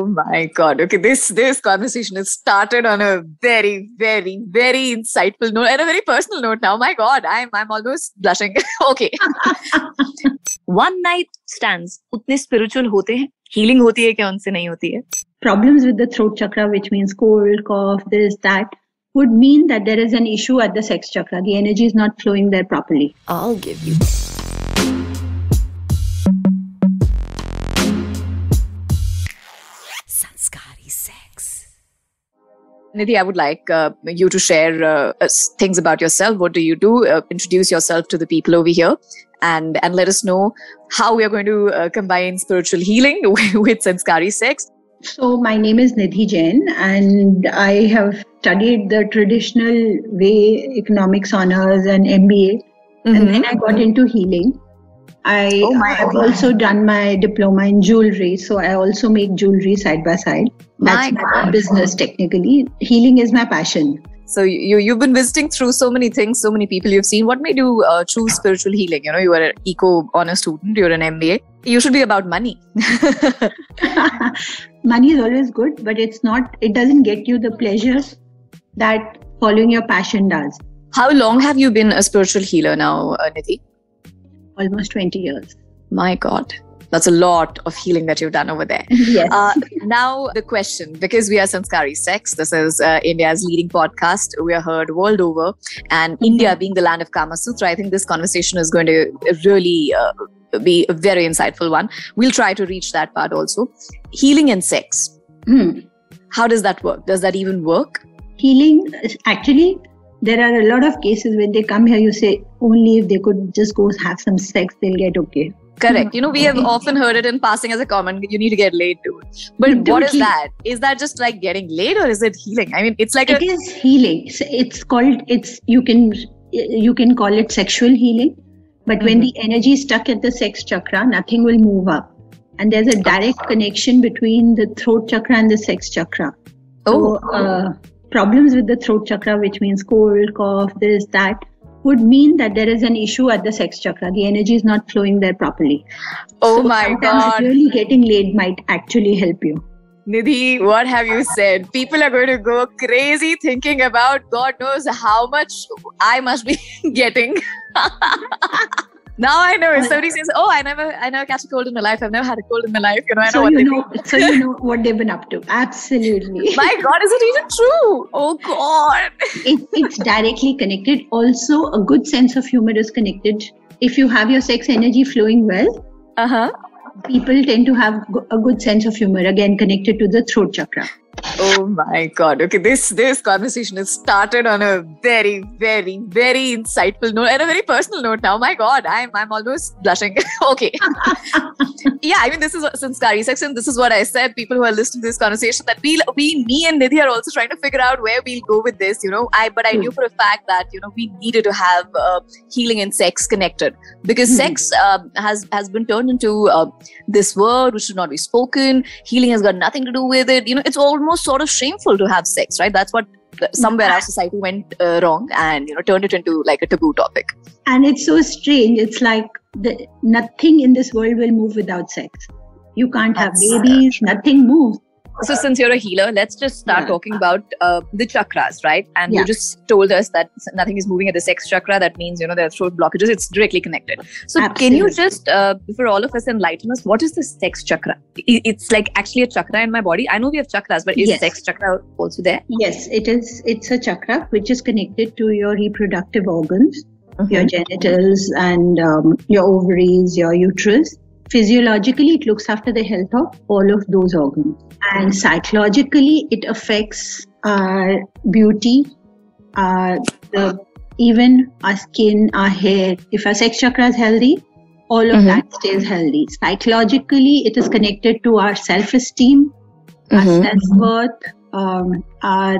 Oh my God. Okay. This this conversation has started on a very, very, very insightful note and a very personal note now. My God, I'm I'm almost blushing. okay. One night stands. Utne spiritual hote hain. Healing hoti hai kya unse nahi hoti hai? Problems with the throat chakra, which means cold, cough, this, that, would mean that there is an issue at the sex chakra. The energy is not flowing there properly. I'll give you. Nidhi, I would like uh, you to share uh, things about yourself. What do you do? Uh, introduce yourself to the people over here, and and let us know how we are going to uh, combine spiritual healing with sanskari sex. So my name is Nidhi Jain, and I have studied the traditional way economics honors and MBA, mm-hmm. and then I got into healing. I oh have also done my diploma in jewelry, so I also make jewelry side by side. That's my, my business technically. Healing is my passion. So you you've been visiting through so many things, so many people you've seen. What made you uh, choose spiritual healing? You know, you are an eco honor student. You're an MBA. You should be about money. money is always good, but it's not. It doesn't get you the pleasures that following your passion does. How long have you been a spiritual healer now, uh, Nidhi? Almost 20 years. My God. That's a lot of healing that you've done over there. Yes. Uh, now, the question because we are Sanskari Sex, this is uh, India's leading podcast. We are heard world over. And mm-hmm. India being the land of Kama Sutra, I think this conversation is going to really uh, be a very insightful one. We'll try to reach that part also. Healing and sex. Mm. How does that work? Does that even work? Healing, actually, there are a lot of cases when they come here, you say only if they could just go have some sex, they'll get okay. Correct. You know, we have often heard it in passing as a comment, you need to get laid too. But what is that? Is that just like getting laid or is it healing? I mean, it's like it a- is healing. It's, it's called, it's, you can, you can call it sexual healing. But mm-hmm. when the energy is stuck at the sex chakra, nothing will move up. And there's a direct connection between the throat chakra and the sex chakra. Oh. So, uh, problems with the throat chakra, which means cold, cough, this, that, would mean that there is an issue at the sex chakra. The energy is not flowing there properly. Oh so my God. Really getting laid might actually help you. Nidhi, what have you said? People are going to go crazy thinking about God knows how much I must be getting. Now I know. If somebody says, "Oh, I never, I never catch a cold in my life. I've never had a cold in my life," you know, I know so what you know, so you know what they've been up to. Absolutely. My God, is it even true? Oh God. It, it's directly connected. Also, a good sense of humor is connected. If you have your sex energy flowing well, uh huh, people tend to have a good sense of humor. Again, connected to the throat chakra. Oh my god. Okay, this this conversation has started on a very, very, very insightful note and a very personal note now. My god, I'm I'm almost blushing. okay. yeah, I mean this is since Sanskari section. This is what I said. People who are listening to this conversation that we we me and Nidhi are also trying to figure out where we'll go with this, you know. I but I mm. knew for a fact that you know we needed to have uh, healing and sex connected because mm. sex uh, has has been turned into uh, this word which should not be spoken. Healing has got nothing to do with it. You know, it's almost almost sort of shameful to have sex, right? That's what somewhere our society went uh, wrong and you know turned it into like a taboo topic. And it's so strange. It's like the, nothing in this world will move without sex. You can't have babies. Nothing moves so since you're a healer let's just start yeah. talking about uh, the chakras right and yeah. you just told us that nothing is moving at the sex chakra that means you know there are throat blockages it's directly connected so Absolutely. can you just uh, for all of us enlighten us what is the sex chakra it's like actually a chakra in my body i know we have chakras but is yes. sex chakra also there yes it is it's a chakra which is connected to your reproductive organs mm-hmm. your genitals and um, your ovaries your uterus physiologically it looks after the health of all of those organs. And psychologically it affects our beauty our the, even our skin our hair. If our sex chakra is healthy all of mm-hmm. that stays healthy. Psychologically it is connected to our self-esteem mm-hmm. our self-worth um, our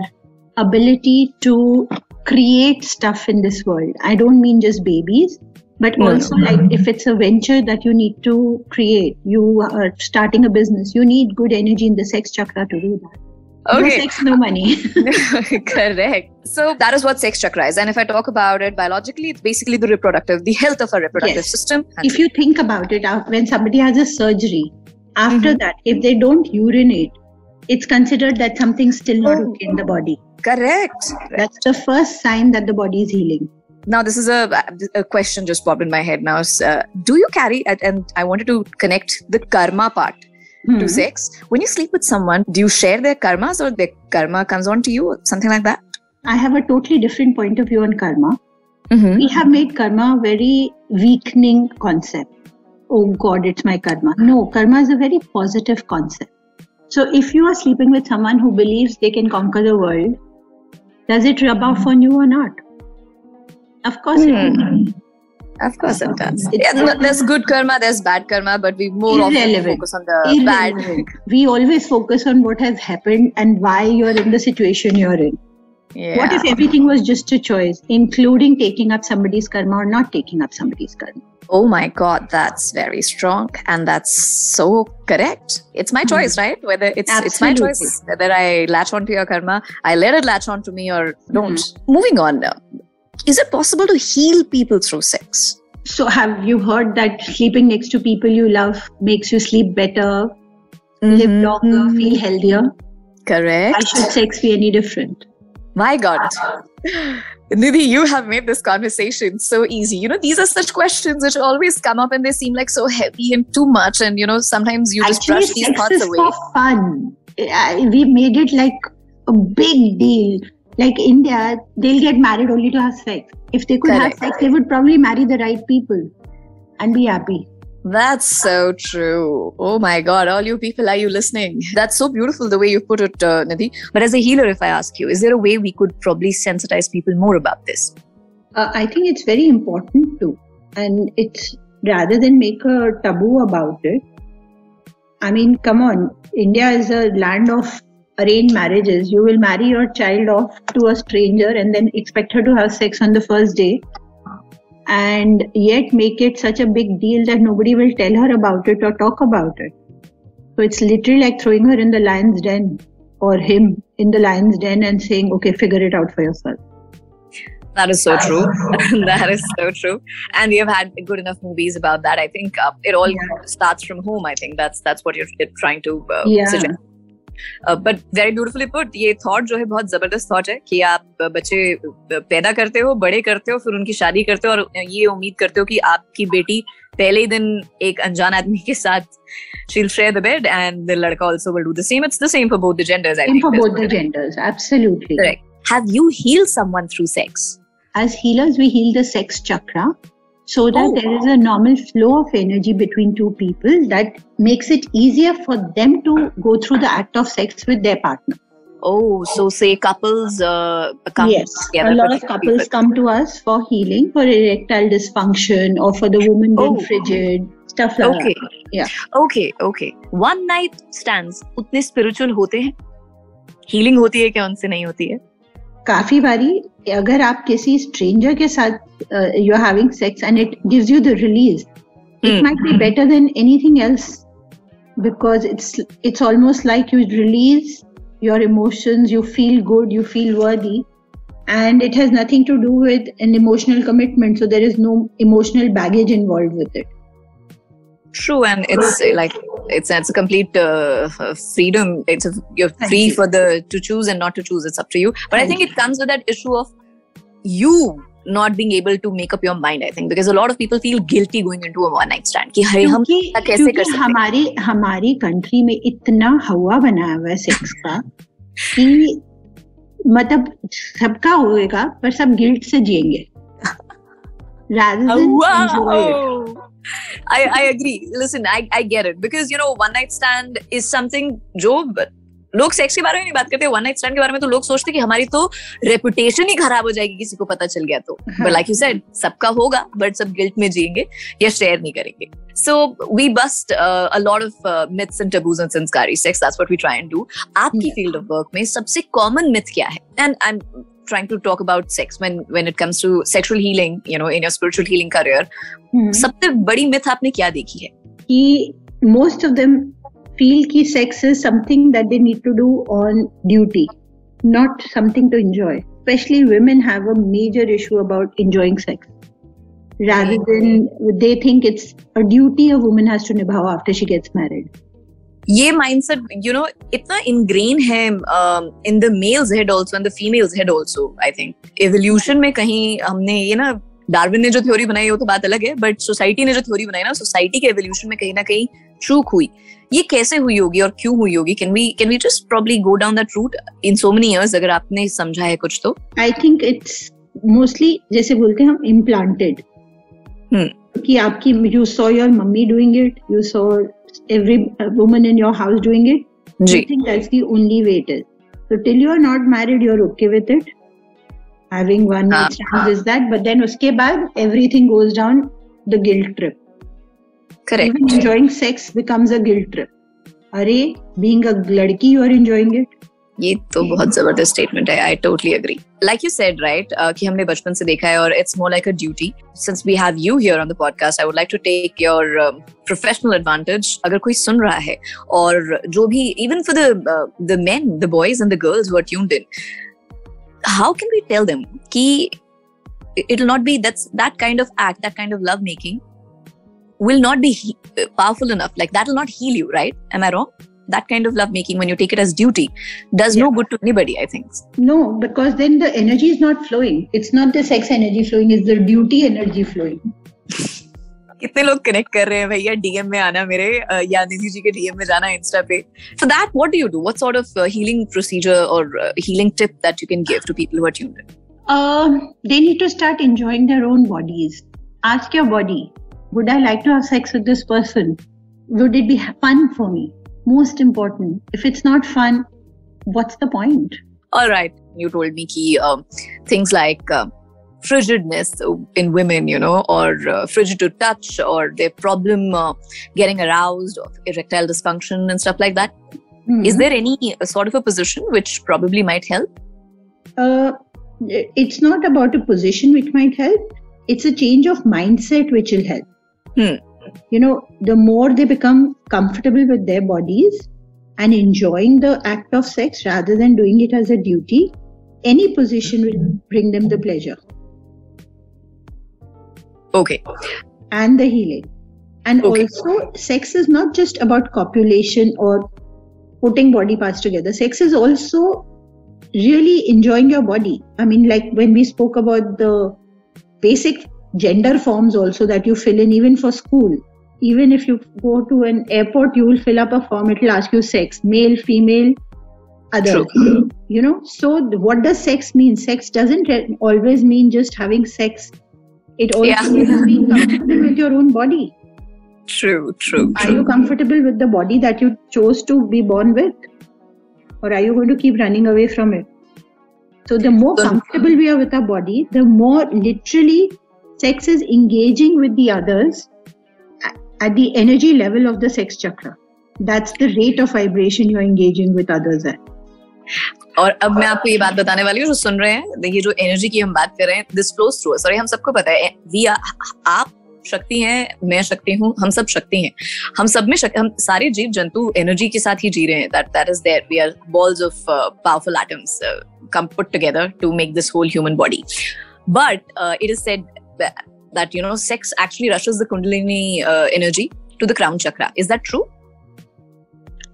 ability to create stuff in this world. I don't mean just babies but also like if it's a venture that you need to create you are starting a business you need good energy in the sex chakra to do that Okay. No sex, no money. Correct. So that is what sex chakra is. And if I talk about it biologically, it's basically the reproductive, the health of our reproductive yes. system. If you think about it, uh, when somebody has a surgery, after mm-hmm. that, if they don't urinate, it's considered that something's still not Oh. okay in the body. Correct. That's the first sign that the body is healing. Now, this is a, a question just popped in my head now. Uh, do you carry, and I wanted to connect the karma part Hmm. to sex. When you sleep with someone, do you share their karmas or their karma comes on to you? Something like that? I have a totally different point of view on karma. Mm-hmm. We have made karma a very weakening concept. Oh God, it's my karma. No, karma is a very positive concept. So if you are sleeping with someone who believes they can conquer the world, does it rub off on you or not? Of course it Hmm. Of course it does. Yeah, no, there's good karma, there's bad karma, but we more often focus on the bad. We always focus on what has happened and why you're in the situation you're in. Yeah. What if everything was just a choice, including taking up somebody's karma or not taking up somebody's karma? oh my god, that's very strong, and that's so correct. It's my choice, right? Whether it's it's my Hmm. Choice whether I latch onto your karma, I let it latch onto me or don't. Hmm. Moving on now. Is it possible to heal people through sex? So, have you heard that sleeping next to people you love makes you sleep better, live Mhm. longer, feel healthier? Correct. Why should sex be any different? My God. Nidhi, you have made this conversation so easy. You know, these are such questions which always come up and they seem like so heavy and too much. And, you know, sometimes you just Actually, brush these thoughts away. for fun. We made it like a big deal. Like India, they'll get married only to have sex. If they could Correct. have sex, they would probably marry the right people and be happy. That's so true. Oh my God. All you people, are you listening? That's so beautiful the way you put it, uh, Nidhi. But as a healer, if I ask you, is there a way we could probably sensitize people more about this? Uh, I think it's very important too. And it's rather than make a taboo about it. I mean, come on, India is a land of arranged marriages. You will marry your child off to a stranger and then expect her to have sex on the first day. And yet make it such a big deal that nobody will tell her about it or talk about it. So it's literally like throwing her in the lion's den or him in the lion's den and saying, okay, figure it out for yourself. That is so true. that is so true. And we have had good enough movies about that. I think uh, it all Yeah. starts from home. I think that's that's what you're, you're trying to uh, Yeah. suggest. But very beautifully put ये thought जो है बहुत ज़बरदस्त thought है कि आप uh, बच्चे uh, पैदा करते हो बड़े करते हो फिर उनकी शादी करते हो और ये उम्मीद करते हो कि आपकी बेटी पहले ही दिन एक अनजान आदमी के साथ she'll share the bed and the लड़का also will do the same it's the same for both the genders I Same think for both the genders, absolutely. Correct. have you healed someone through sex As healers, we heal the sex chakra so that Oh. there is a normal flow of energy between two people that makes it easier for them to go through the act of sex with their partner. Oh, so say couples uh, come yes, together. a lot of couples people. come to us for healing for erectile dysfunction or for the woman being Oh. frigid, stuff like Okay. that. Yeah. Okay, okay. One night stands उतने spiritual होते हैं? Healing होती है क्या उनसे नहीं होती है? काफी बारी अगर आप किसी स्ट्रेंजर के साथ you are having sex and it gives you the release it Hmm. might be better than anything else because it's it's almost like you release your emotions you feel good you feel worthy and it has nothing to do with an emotional commitment so there is no emotional baggage involved with it True, and it's uh, like it's it's a complete uh, uh, freedom. It's a, you're Thank free you. for the to choose and not to choose. It's up to you. But Thank I think it comes with that issue of you not being able to make up your mind. I think because a lot of people feel guilty going into a one night stand. कि हरे हम कैसे कर सकते हैं? हमारे हमारी country में इतना हवा बनाया हुआ है सेक्स का कि मतलब सबका होएगा पर सब गिल्ट से जिएँगे rather than enjoy it. I, I agree. Listen, I, I get it. Because you know one night stand is something जो लोग सेक्स के बारे में नहीं बात करते वन नाइट स्टैंड के बारे में तो लोग सोचते कि हमारी तो रेपुटेशन ही खराब हो जाएगी किसी को पता चल गया तो। बट लाइक यू सेड सबका होगा बट सब गिल्ट में जिएँगे या शेयर नहीं करेंगे। So we bust a lot of myths and taboos and sanskari sex that's what we try and do आपकी फ़ील्ड ऑफ़ वर्क में सबसे कॉमन मिथ क्या है? And I am trying to talk about sex when when it comes to sexual healing you know in your spiritual healing career mm-hmm. सबसे बड़ी myth आपने क्या देखी है कि मोस्ट ऑफ़ देम फील कि sex is something that they need to do on duty not something to enjoy specially women have a major issue about enjoying sex rather than they think it's a duty a woman has to nibhav after she gets married ये mindset you know इतना ingrain है in the males head also and the females head also I think evolution में कहीं हमने ये ना Darwin ने जो थ्योरी बनाई वो तो बात अलग है बट सोसाइटी ने जो थ्योरी बनाई ना सोसाइटी के एवोल्यूशन में कहीं ना कहीं चूक हुई। ये कैसे हुई होगी और क्यों हुई होगी? Can we can we just probably go down that route in so many years अगर आपने समझा है कुछ तो? आई थिंक इट्स मोस्टली जैसे बोलते हैं हम इम्प्लांटेड कि आपकी you saw your mummy doing it you saw every uh, woman in your house doing it. Do you think that's the only way it is? So till you are not married, you're okay with it. Having one uh, night uh. is that, but then uske baad everything goes down the guilt trip. Correct. Even enjoying sex becomes a guilt trip. Are being a ladki, you are enjoying it. ये तो बहुत ज़बरदस्त statement है I totally agree like you said right कि हमने बचपन से देखा है और it's more like a duty since we have you here on the podcast I would like to take your professional advantage अगर कोई सुन रहा है और जो भी even for the the men the boys and the girls who are tuned in how can we tell them कि it will not be that's that kind of act that kind of love making will not be he- powerful enough. Like that will not heal you right? Am i wrong? that kind of love making when you take it as duty does no Yeah. good to anybody i think No, because then the energy is not flowing. It's not the sex energy flowing, it's the duty energy flowing. कितने लोग connect कर रहे हैं भैया DM में आना मेरे अ, या निधि जी के डीएम में जाना इंस्टा पे so that what do you do what sort of healing procedure और healing tip that you can give to people who are tuned in Um, they need to start enjoying their own bodies. Ask your body, would I like to have sex with this person? Would it be fun for me? Most important. If it's not fun, what's the point? All right, you told me ki um, things like um, frigidness in women, you know, or uh, frigid to touch, or their problem uh, getting aroused, or erectile dysfunction and stuff like that. Hmm. Is there any uh, sort of a position which probably might help? uh, it's not about a position which might help it's a change of mindset which will help Hmm. You know the more they become comfortable with their bodies and enjoying the act of sex rather than doing it as a duty any position will bring them the pleasure Okay. and the healing and Okay. also sex is not just about copulation or putting body parts together sex is also really enjoying your body i mean like when we spoke about the basic gender forms also that you fill in even for school. Even if you go to an airport you will fill up a form. It will ask you sex male female other. True. you know? So what does sex mean? Sex doesn't always mean just having sex. It also Yeah. means being comfortable with your own body. True, true, are you comfortable with the body that you chose to be born with? Or are you going to keep running away from it? So, the more comfortable we are with our body, the more literally sex is engaging with the others at the energy level of the sex chakra. That's the rate of vibration you're engaging with others at. और अब मैं आपको ये बात बताने वाली हूँ, जो सुन रहे हैं, देखिए, जो एनर्जी की हम बात कर रहे हैं दिस फ्लोस थ्रू और हम सबको पता है वी आप शक्ति हैं, मैं शक्ति हूँ, हम सब शक्ति हैं। हम सब में शक्ति हम सारे जीव जंतु एनर्जी के साथ ही जी रहे हैं। That that is there we are balls of powerful atoms come put together to make this whole human body but it is said that you know sex actually rushes the kundalini uh, energy to the crown chakra is that true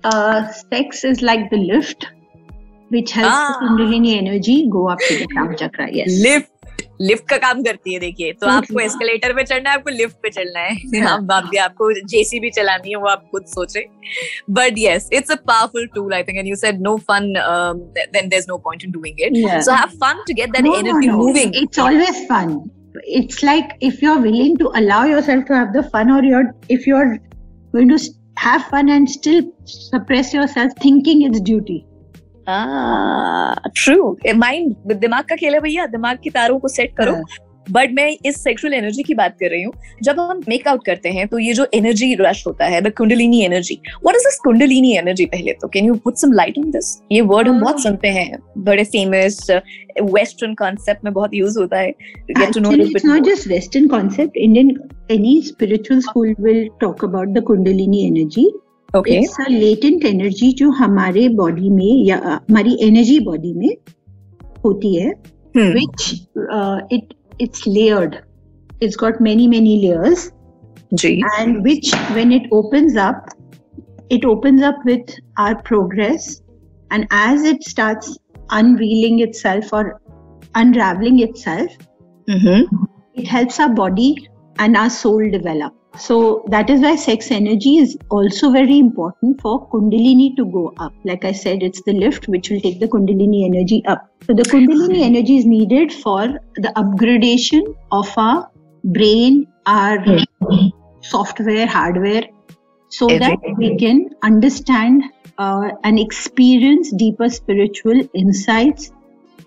Uh, sex is like the lift, which helps Ah. the Kundalini energy go up to the crown chakra. Yes. Lift lift का काम करती है देखिए तो Totally. आपको escalator पे चढ़ना है आपको लिफ्ट पे चलना है हम बाप भी आपको जेसीबी चलानी है वो आप खुद सोचे but yes it's a powerful tool I think and you said no fun then there is no point in doing it Yeah. So have fun to get that No, no, energy no. Moving It's always fun. It's like if you're willing to allow yourself to have the fun, or you're if you're going to s- have fun and still suppress yourself thinking it's duty. True mind दिमाग का खेल है भैया दिमाग की तारों को set करो हाँ. बट मैं इस सेक्सुअल एनर्जी की बात कर रही हूँ। जब हम मेकआउट करते हैं तो ये जो एनर्जी रश होता है the Kundalini energy what is this Kundalini energy पहले तो? Can you put some light on this ये वर्ड हम बहुत सुनते हैं। बड़े फ़ेमस वेस्टर्न कॉन्सेप्ट में बहुत यूज़ होता है। Get to know it's not just Western concept. Indian any spiritual school will talk about the Kundalini energy. Okay It's a latent energy जो हमारे बॉडी में या अ, हमारी एनर्जी बॉडी में होती है Hmm. which uh, it it's layered. It's got many many layers. Ji and which when it opens up it opens up with our progress. And as it starts unveiling itself or unraveling itself, Mm-hmm. it helps our body and our soul develop. So that is why sex energy is also very important for Kundalini to go up. Like I said, it's the lift which will take the Kundalini energy up. So the Kundalini energy is needed for the upgradation of our brain, our software, hardware, so that Everything. we can understand uh, and experience deeper spiritual insights,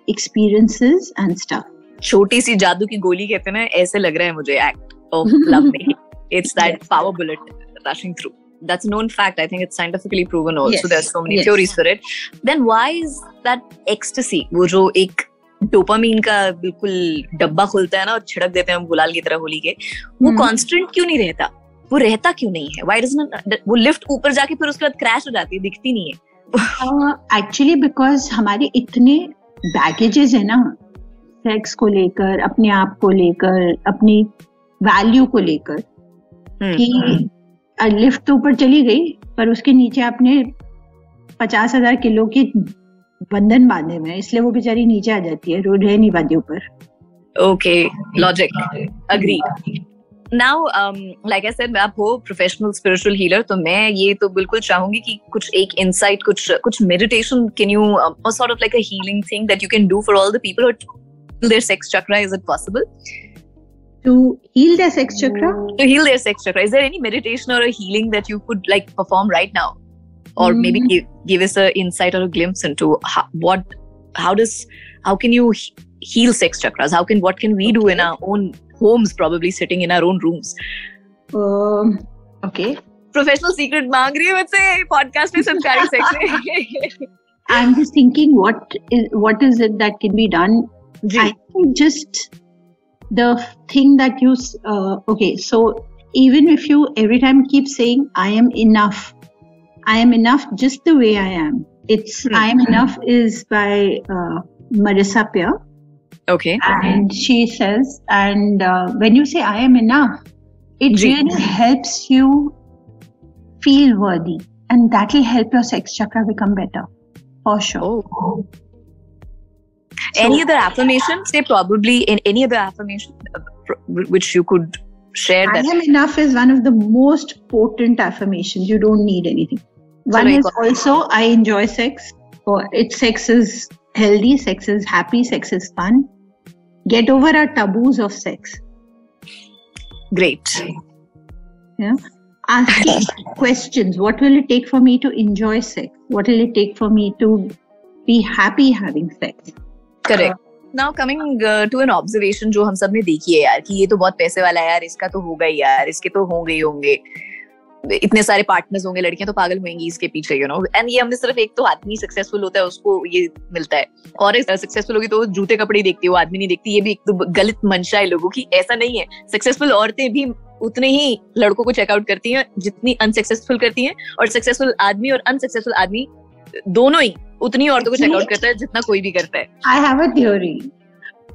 experiences, and stuff. छोटी सी जादू की गोली कहते हैं ना ऐसे लग रहा है मुझे एक्ट ऑफ़ लव में it's that Yes. Power bullet rushing through that's a known fact i think it's scientifically proven also Yes. there's so many Yes. theories for it then why is that ecstasy वो जो एक dopamine का बिल्कुल डब्बा खुलता है ना और छिड़क देते हैं हम गुलाल की तरह होली के वो हम्म। कांस्टेंट क्यों नहीं रहता वो रहता क्यों नहीं है व्हाई डजंट वो लिफ्ट ऊपर जाके फिर उसके बाद क्रैश हो जाती है दिखती नहीं है एक्चुअली बिकॉज़ हमारे इतने बैगेजेस है ना सेक्स को लेकर अपने आप को लेकर अपनी वैल्यू को लेकर हम्म, कि लिफ्ट तो ऊपर चली गई पर उसके नीचे आपने पचास हज़ार किलो के बंधन बांधे हुए हैं इसलिए वो बेचारी नीचे आ जाती है रोड रह नहीं पाती ऊपर logic. Agreed. Now, um, like I said, आप हो प्रोफेशनल स्पिरिचुअल हीलर तो मैं ये तो बिल्कुल चाहूँगी कि कुछ एक इनसाइट कुछ कुछ मेडिटेशन कैन यू और sort of like a healing thing that you can do for all the people who their sex chakra is it possible to heal their sex chakra to heal their sex chakra is there any meditation or a healing that you could like perform right now or maybe Mm. give, give us a insight or a glimpse into how, what how does how can you he- heal sex chakras how can what can we do in our own homes probably sitting in our own rooms um, okay professional secret मांग रही है मुझसे podcast में संस्कारी sex i'm just thinking what is what is it that can be done ji I think just the thing that you uh, okay so even if you every time keep saying I am enough I am enough just the way I am it's Hmm. I am enough is by uh, Marissa Peer okay and she says and uh, when you say I am enough it really helps you feel worthy and that will help your sex chakra become better for sure. Oh any other affirmation say probably in any other affirmation uh, which you could share I that am enough is one of the most potent affirmations. You don't need anything. One is also I enjoy sex. Or it sex is healthy, sex is happy, sex is fun. Get over our taboos of sex. great Yeah Asking questions. What will it take for me to enjoy sex? What will it take for me to be happy having sex? Correct now coming to an observation जो हम सबने देखी है यार, कि ये तो बहुत पैसे वाला है यार, इसका तो होगा ही यार, इसके तो होंगे ही होंगे। इतने सारे पार्टनर्स होंगे, लड़कियाँ तो पागल होंगी इसके पीछे यू नो एंड ये हमने सिर्फ़ एक तो आदमी सक्सेसफुल होता है, उसको ये मिलता है। और सक्सेसफुल होगी तो जूते कपड़े देखती है, वो आदमी नहीं देखती, ये भी एक तो गलत मंशा है लोगों की, ऐसा नहीं है। सक्सेसफुल औरतें भी उतने ही लड़कों को चेकआउट करती हैं, जितनी अनसक्सेसफुल करती हैं, और सक्सेसफुल आदमी और अनसक्सेसफुल आदमी दोनों ही उतनी औरतों को चेकआउट करता है जितना कोई भी करता है। I have a theory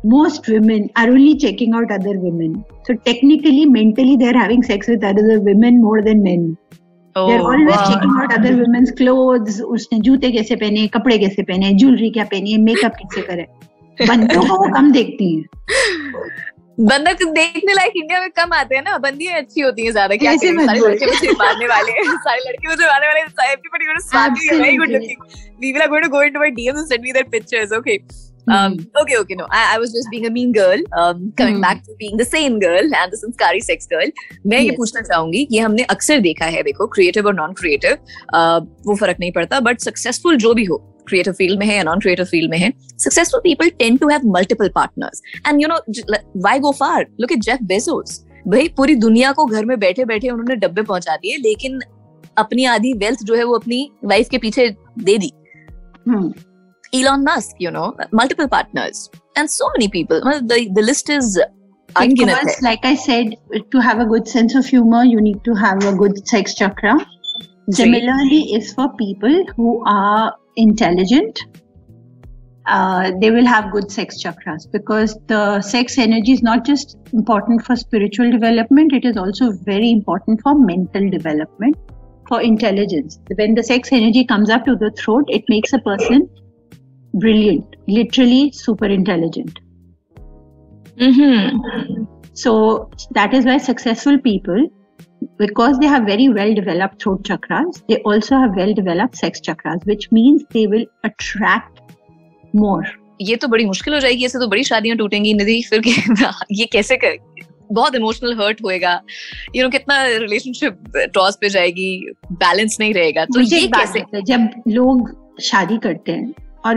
most women are only checking out other women so technically mentally they are having sex with other women more than men उसने जूते कैसे पहने कपड़े कैसे पहने ज्वेलरी क्या पहनी है मेकअप कैसे करे। बंदों को वो कम देखती है। बंदर तो देखने लायक इंडिया में कम आते हैं ना बंदियाँ अच्छी होती हैं ज़्यादा क्या सारे लड़के मुझे मारने वाले सारे लड़के मुझे मारने वाले everybody want to swag you very good looking we will going to my DM and send me their pictures okay um okay okay no. I, I was just being a mean girl um coming Hmm. back to being the sane girl and the संस्कारी sex girl. मैं ये पूछना चाहूँगी ये हमने अक्सर देखा है देखो क्रिएटिव और नॉन क्रिएटिव वो फ़र्क नहीं पड़ता बट सक्सेसफुल जो भी हो क्रिएटिव फ़ील्ड में है या नॉन क्रिएटिव फ़ील्ड में है successful people tend to have multiple partners and you know why go far look at Jeff Bezos भाई पूरी दुनिया को घर में बैठे बैठे उन्होंने डब्बे पहुँचा दिए लेकिन अपनी आधी वेल्थ जो है वो अपनी वाइफ के पीछे दे दी। Hmm. Elon Musk, you know, multiple partners and so many people. Well, the the list is. Because, like I said, to have a good sense of humor, you need to have a good sex chakra. Similarly, is for people who are intelligent. Uh, they will have good sex chakras because the sex energy is not just important for spiritual development; it is also very important for mental development. for intelligence. When the sex energy comes up to the throat, it makes a person brilliant, literally super intelligent. Mm-hmm. So that is why successful people, because they have very well developed throat chakras, they also have well developed sex chakras, which means they will attract more. ये तो बड़ी मुश्किल हो जाएगी ऐसे तो बड़ी शादियाँ टूटेंगी निधि फिर ये कैसे कर बहुत इमोशनल हर्ट होएगा यू नो कितना रिलेशनशिप टॉस पे जाएगी बैलेंस नहीं रहेगा तो ये कैसे जब लोग शादी करते हैं or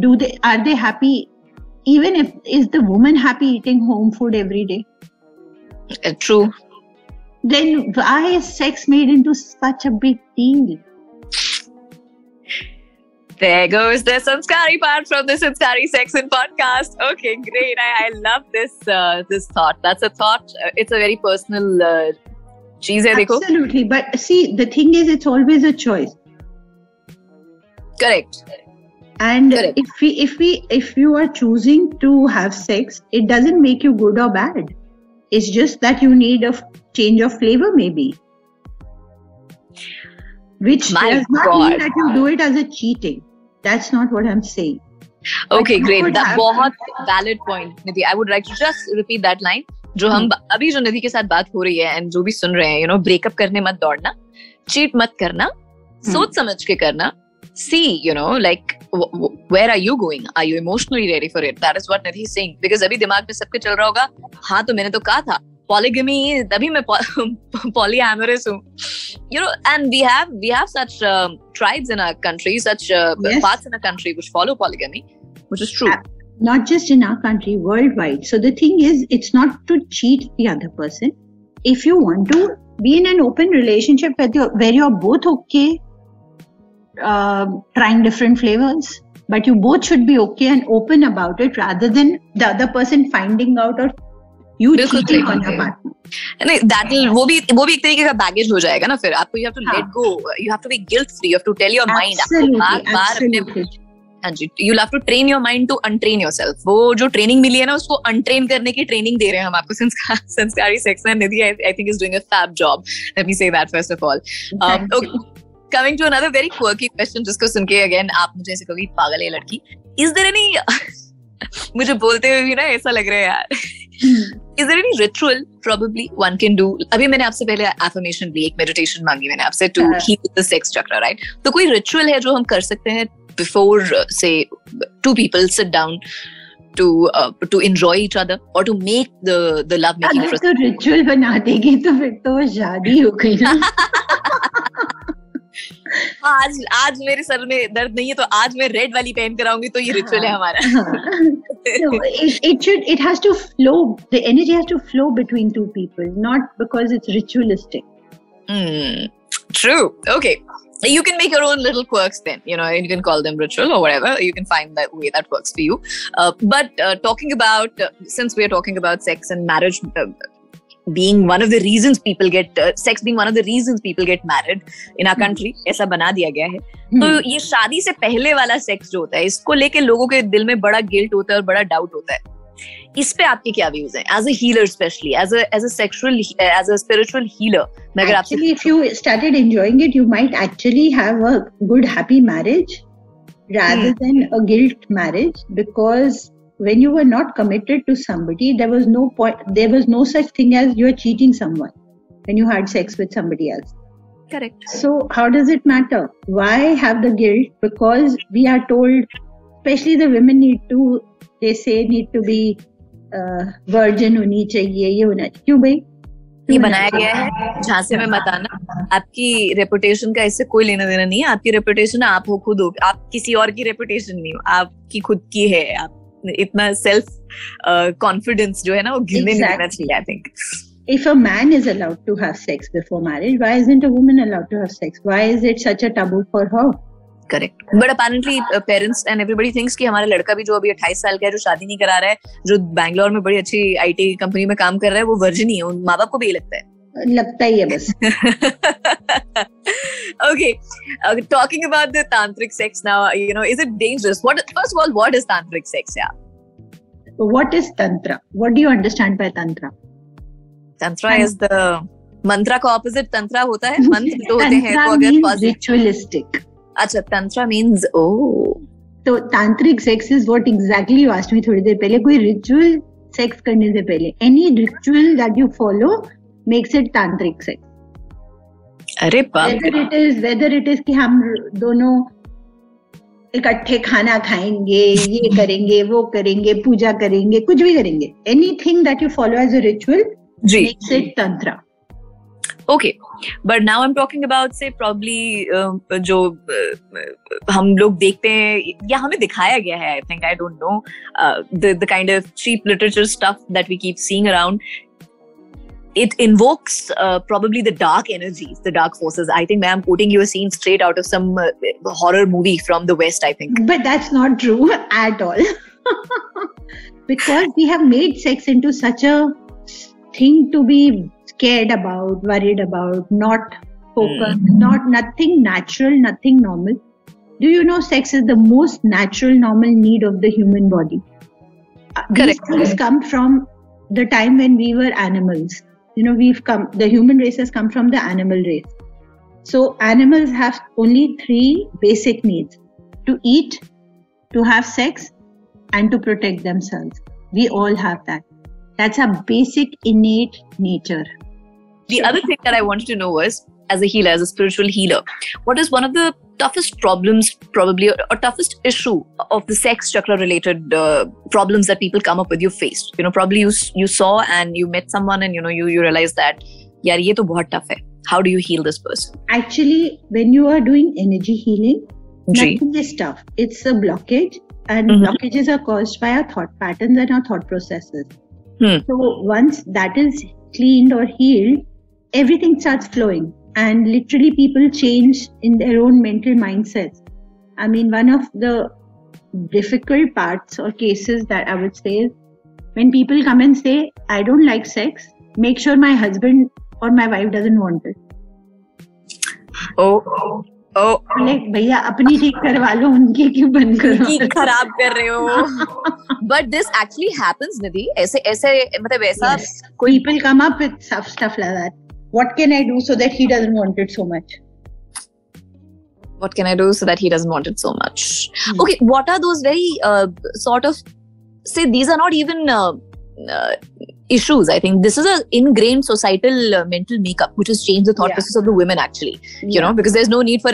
do they are they happy? Even if is the woman happy eating home food every day? Uh, true. Then why is sex made into such a big deal there goes the sanskari part from the sanskari sex and podcast. Okay great. I, I love this uh, this thought. That's a thought. Uh, it's a very personal uh, eh, absolutely. But see the thing is it's always a choice. Correct And Correct. if we if we if you are choosing to have sex, it doesn't make you good or bad. It's just that you need a change of flavor, maybe which My does not God. mean that you do it as a cheating. That's not what I'm saying. Okay, great. That बहुत valid point, Nidhi. I would like to just repeat that line. जो हम hmm. अभी जो निधि के साथ बात हो रही है एंड जो भी सुन रहे हैं यू नो ब्रेकअप करने मत दौड़ना चीट मत करना hmm. सोच समझ के करना see you know like where are you going are you emotionally ready for it that is what nidhi is saying because अभी दिमाग में सबके चल रहा होगा हाँ तो मैंने तो कहा था polygamy तभी मैं polyamorous हूँ you know and we have we have such um, tribes in our country such uh, yes. parts in our country which follow polygamy which is true not just in our country worldwide so the thing is it's not to cheat the other person if you want to be in an open relationship where you're, where you're both okay uh, trying different flavors but you both should be okay and open about it rather than the other person finding out or you cheating on your partner नहीं that will वो भी वो भी एक तरीके का baggage हो जाएगा ना फिर आपको you have to let go you have to be guilt free you have to tell your mind बार बार अपने हाँ जी you have to train your mind to untrain yourself वो जो ट्रेनिंग मिली है ना उसको अनट्रेन करने की ट्रेनिंग दे रहे हैं हम आपको संस्कार संस्कारी section Nidhi I think is doing a fab job let me say that first of all coming to another very quirky question जिसको सुन के अगेन आप मुझे ऐसे कभी पागल है लड़की। इज़ देयर एनी मुझे बोलते हुए भी ना ऐसा लग रहा है यार। Is there any ritual probably one can do अभी मैंने आपसे पहले एफर्मेशन ली एक मेडिटेशन मांगी मैंने आपसे to heal the sex chakra right तो कोई रिचुअल है जो हम कर सकते हैं before say two people sit down to uh, to enjoy each other or to make the the love making अगर तो रिचुअल बना देगी तो फिर तो शादी हो गई ना। आज आज मेरे सर में दर्द नहीं है तो आज मैं रेड वाली पहन कर आऊँगी तो ये रिचुअल है हमारा should it has to flow the energy has to flow between two people not because it's ritualistic mm, true okay you can make your own little quirks then you know you can call them ritual or whatever you can find that way that works for you uh, but uh, talking about uh, since we are talking about sex and marriage uh, being one of the reasons people get uh, sex being one of the reasons people get married in our country ऐसा बना दिया गया है hmm. तो ये शादी से पहले वाला सेक्स जो होता है इसको लेके लोगों के दिल में बड़ा गिल्ट होता है और बड़ा डाउट होता है इस पे आपके क्या व्यूज़ हैं as a healer specially as as a sexual as a spiritual healer मैं अगर आपसे if you started enjoying it you might actually have a good happy marriage rather hmm. than a guilt marriage because when you were not committed to somebody there was no point there was no such thing as you're cheating someone when you had sex with somebody else correct so how does it matter why have the guilt because we are told especially the women need to they say need to be uh, virgin होनी चाहिए ये होना क्यों भाई ये बनाया गया है झांसे में मत आना आपकी रेपुटेशन का इससे कोई लेना देना नहीं है आपकी रेपुटेशन आप हो खुद हो आप किसी और की रेपुटेशन नहीं हो आपकी खुद की है आप इतना सेल्फ कॉन्फिडेंस uh, जो है ना वो गिरने. नहीं देना चाहिए I think if a man is allowed to have sex before marriage, why isn't a woman allowed to have sex? Why is it such a taboo for her? Correct but apparently parents and everybody thinks कि हमारा लड़का भी जो अभी 28 साल का है जो शादी नहीं करा रहा है जो बैंगलोर में बड़ी अच्छी आईटी कंपनी में काम कर रहा है वो वर्जिन ही है उन माँ बाप को भी लगता है लगता ही है बस okay uh, talking about the tantric sex now you know is it dangerous what first of all what is tantric sex yeah what is tantra what do you understand by tantra tantra is the मंत्रा का opposite tantra होता है मंत्र जो होते हैं तो अगर ritualistic अच्छा तंत्रा मींस ओ तो तांत्रिक sex is what exactly you asked me थोड़ी देर पहले कोई रिचुअल सेक्स करने से पहले any ritual that you follow makes it tantric sex अरे whether it is whether it is कि हम दोनों इकट्ठे खाना खाएँगे ये करेंगे वो करेंगे पूजा करेंगे कुछ भी करेंगे। Anything that you follow as a ritual makes it tantra okay but now I am talking about say probably जो uh, हम लोग देखते हैं या हमें दिखाया गया है I think I don't know the kind of cheap literature stuff that we keep seeing around it invokes uh, probably the dark energies, the dark forces. I think, I'm quoting you a scene straight out of some uh, horror movie from the West, I think. But that's not true at all. because we have made sex into such a thing to be scared about, worried about, not focused, mm. not nothing natural, nothing normal. Do you know sex is the most natural, normal need of the human body? Uh, Correct. These things come from the time when we were animals. You know, we've come, the human race has come from the animal race. So, animals have only three basic needs to eat, to have sex, and to protect themselves. We all have that. That's a basic innate nature. The other thing that I wanted to know was, as a healer, as a spiritual healer, what is one of the toughest problems, probably, or, or toughest issue of the sex chakra related uh, problems that people come up with you faced? You know, probably you you saw and you met someone and you know you you realize that, yeah, ye to bahut tough hai. How do you heal this person? Actually, when you are doing energy healing, nothing is tough. It's a blockage, and mm-hmm. blockages are caused by our thought patterns and our thought processes. Hmm. So once that is cleaned or healed, everything starts flowing and literally people change in their own mental mindsets i mean one of the difficult parts or cases that i would say is when people come and say i don't like sex make sure my husband or my wife doesn't want it oh oh भैया अपनी ठीक करवा लो उनकी क्यों बंद करो खराब कर रहे हो but this actually happens Nidhi ऐसे ऐसे मतलब ऐसा कोई people come up with stuff like that what can I do so that he doesn't want it so much? What can I do so that he doesn't want it so much? Mm. Okay, what are those very uh, sort of say these are not even uh, uh, issues. I think this is a ingrained societal uh, mental makeup which has changed the thought yeah. process of the women actually. Yeah. You know, because there's no need for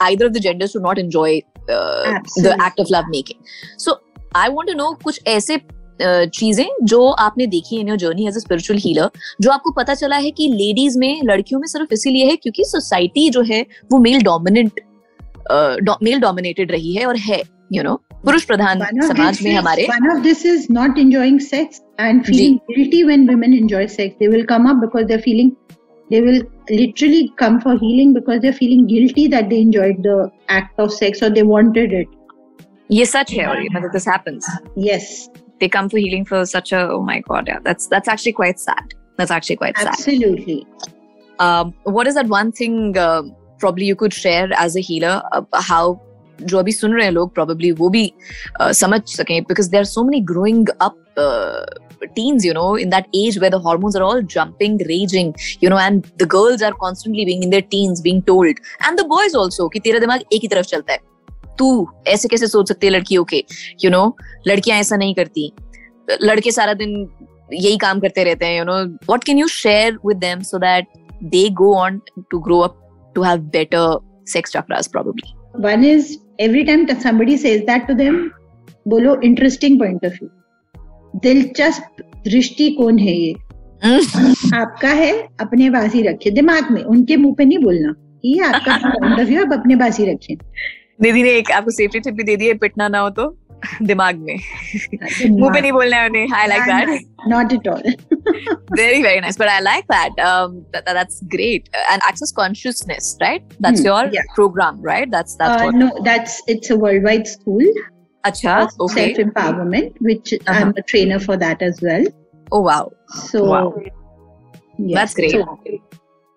either of the genders to not enjoy uh, the act of love making. So I want to know कुछ ऐसे चीज़ें जो आपने देखी in your journey as a spiritual healer जो आपको पता चला है कि लेडीज़ में लड़कियों में सिर्फ़ इसीलिए है क्योंकि सोसाइटी जो है वो मेल डोमिनेंट मेल डोमिनेटेड रही है और है यू नो पुरुष प्रधान समाज में हमारे one of this is not enjoying sex and feeling guilty when women enjoy sex they will come up because they're feeling they will literally come for healing because they're feeling guilty that they enjoyed the act of sex or they wanted it ये सच है और मतलब this happens yes they come for healing for such a oh my god yeah that's that's actually quite sad that's actually quite absolutely. sad absolutely um, what is that one thing uh, probably you could share as a healer uh, how जो अभी सुन रहे हैं लोग probably वो भी uh, समझ सकें because there are so many growing up uh, teens you know in that age where the hormones are all jumping raging you know and the girls are constantly being in their teens being told and the boys also कि तेरा दिमाग एक ही तरफ चलता है तू ऐसे कैसे सोच सकती है लड़कियों के? यू नो लड़कियाँ ऐसा नहीं करती। लड़के सारा दिन यही काम करते रहते हैं you know what can you share with them so that they go on to grow up to have better sex chakras probably one is every time somebody says that to them बोलो interesting point of view दिलचस्प दृष्टिकोण है ये? आपका है अपने पास ही रखिए दिमाग में उनके मुँह पे नहीं बोलना। ये आपका पॉइंट ऑफ़ व्यू आप अपने पास ही रखें। दीदी ने एक आपको सेफ्टी टिप भी दे दी है पिटना ना हो तो दिमाग में मुंह पे नहीं बोलना है उन्हें I like that not at all very very nice but i like that um that, that's great and access consciousness right that's hmm, your yeah. program right that's that's uh, what no that's it's a worldwide school acha okay self empowerment which uh-huh. i'm a trainer for that as well oh wow so wow. Yes. that's great so,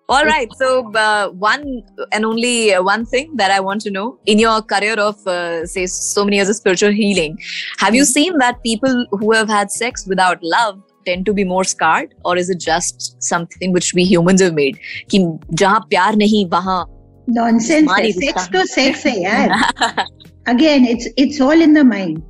all right. So, uh, one and only one thing that I want to know in your career of, uh, say, so many years of spiritual healing, have you hmm. seen that people who have had sex without love tend to be more scarred or is it just something which we humans have made कि जहाँ प्यार नहीं वहाँ Nonsense. Mari है. Sex Rishta. to sex है यार. Again, it's it's all in the mind.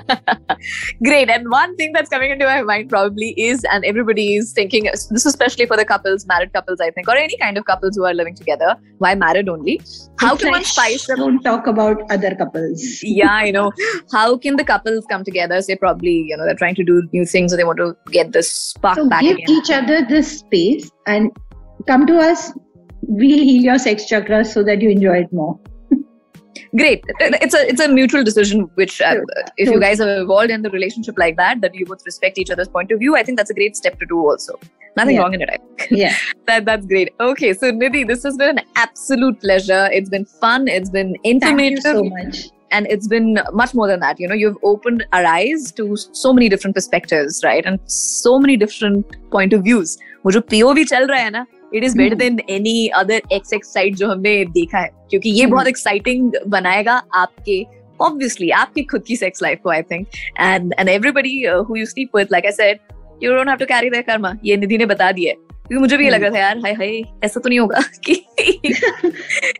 Great. And one thing that's coming into my mind probably is, and everybody is thinking, this especially for the couples, married couples, I think, or any kind of couples who are living together. Why married only? How It's can one spice up? Don't talk about other couples. Yeah, you know, how can the couples come together? Say, probably, you know, they're trying to do new things, or they want to get this spark So back give again. each other this space and come to us. We'll heal your sex chakras so that you enjoy it more great. It's a it's a mutual decision which uh, if you guys have evolved in the relationship like that that you both respect each other's point of view i think that's a great step to do also. Nothing yeah. wrong in it yeah. That that's great. Okay so nidhi this has been an absolute pleasure. It's been fun. It's been informative Thank you so much. And it's been much more than that. You know you've opened our eyes to so many different perspectives right? And so many different point of views. Wo pov chal raha hai na. It is better than any other XX site जो हमने देखा है क्योंकि ये hmm. बहुत exciting बनाएगा आपके obviously आपकी खुद की सेक्स लाइफ को I think and and everybody who you sleep with like I said you don't have to carry that karma ये निधि ने बता दिया क्योंकि मुझे भी ये लग रहा hmm. था यार हाय हाय ऐसा तो नहीं होगा कि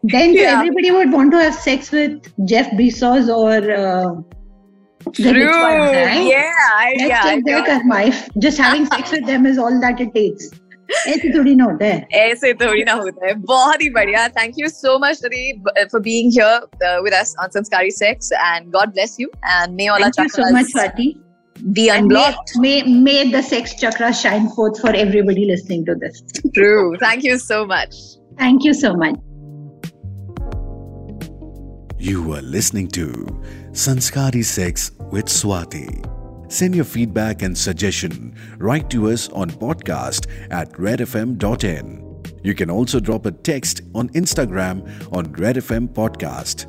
then everybody would want to have sex with Jeff Bezos और True. Yeah. I, yeah. Just having sex with them is all that it takes. ऐसे थोड़ी ना होता है ऐसे थोड़ी ना होता है बहुत ही बढ़िया थैंक यू सो मच नदी for being here with us on Sanskari sex and God bless you and may all Thank you so much, Swati. be And may, unblocked may, may the sex chakra shine forth for everybody listening to this. true thank you so much Thank you so much. You are listening to Sanskari Sex with Swati. Send your feedback and suggestion right to us on podcast at redfm.in. You can also drop a text on Instagram on redfm podcast.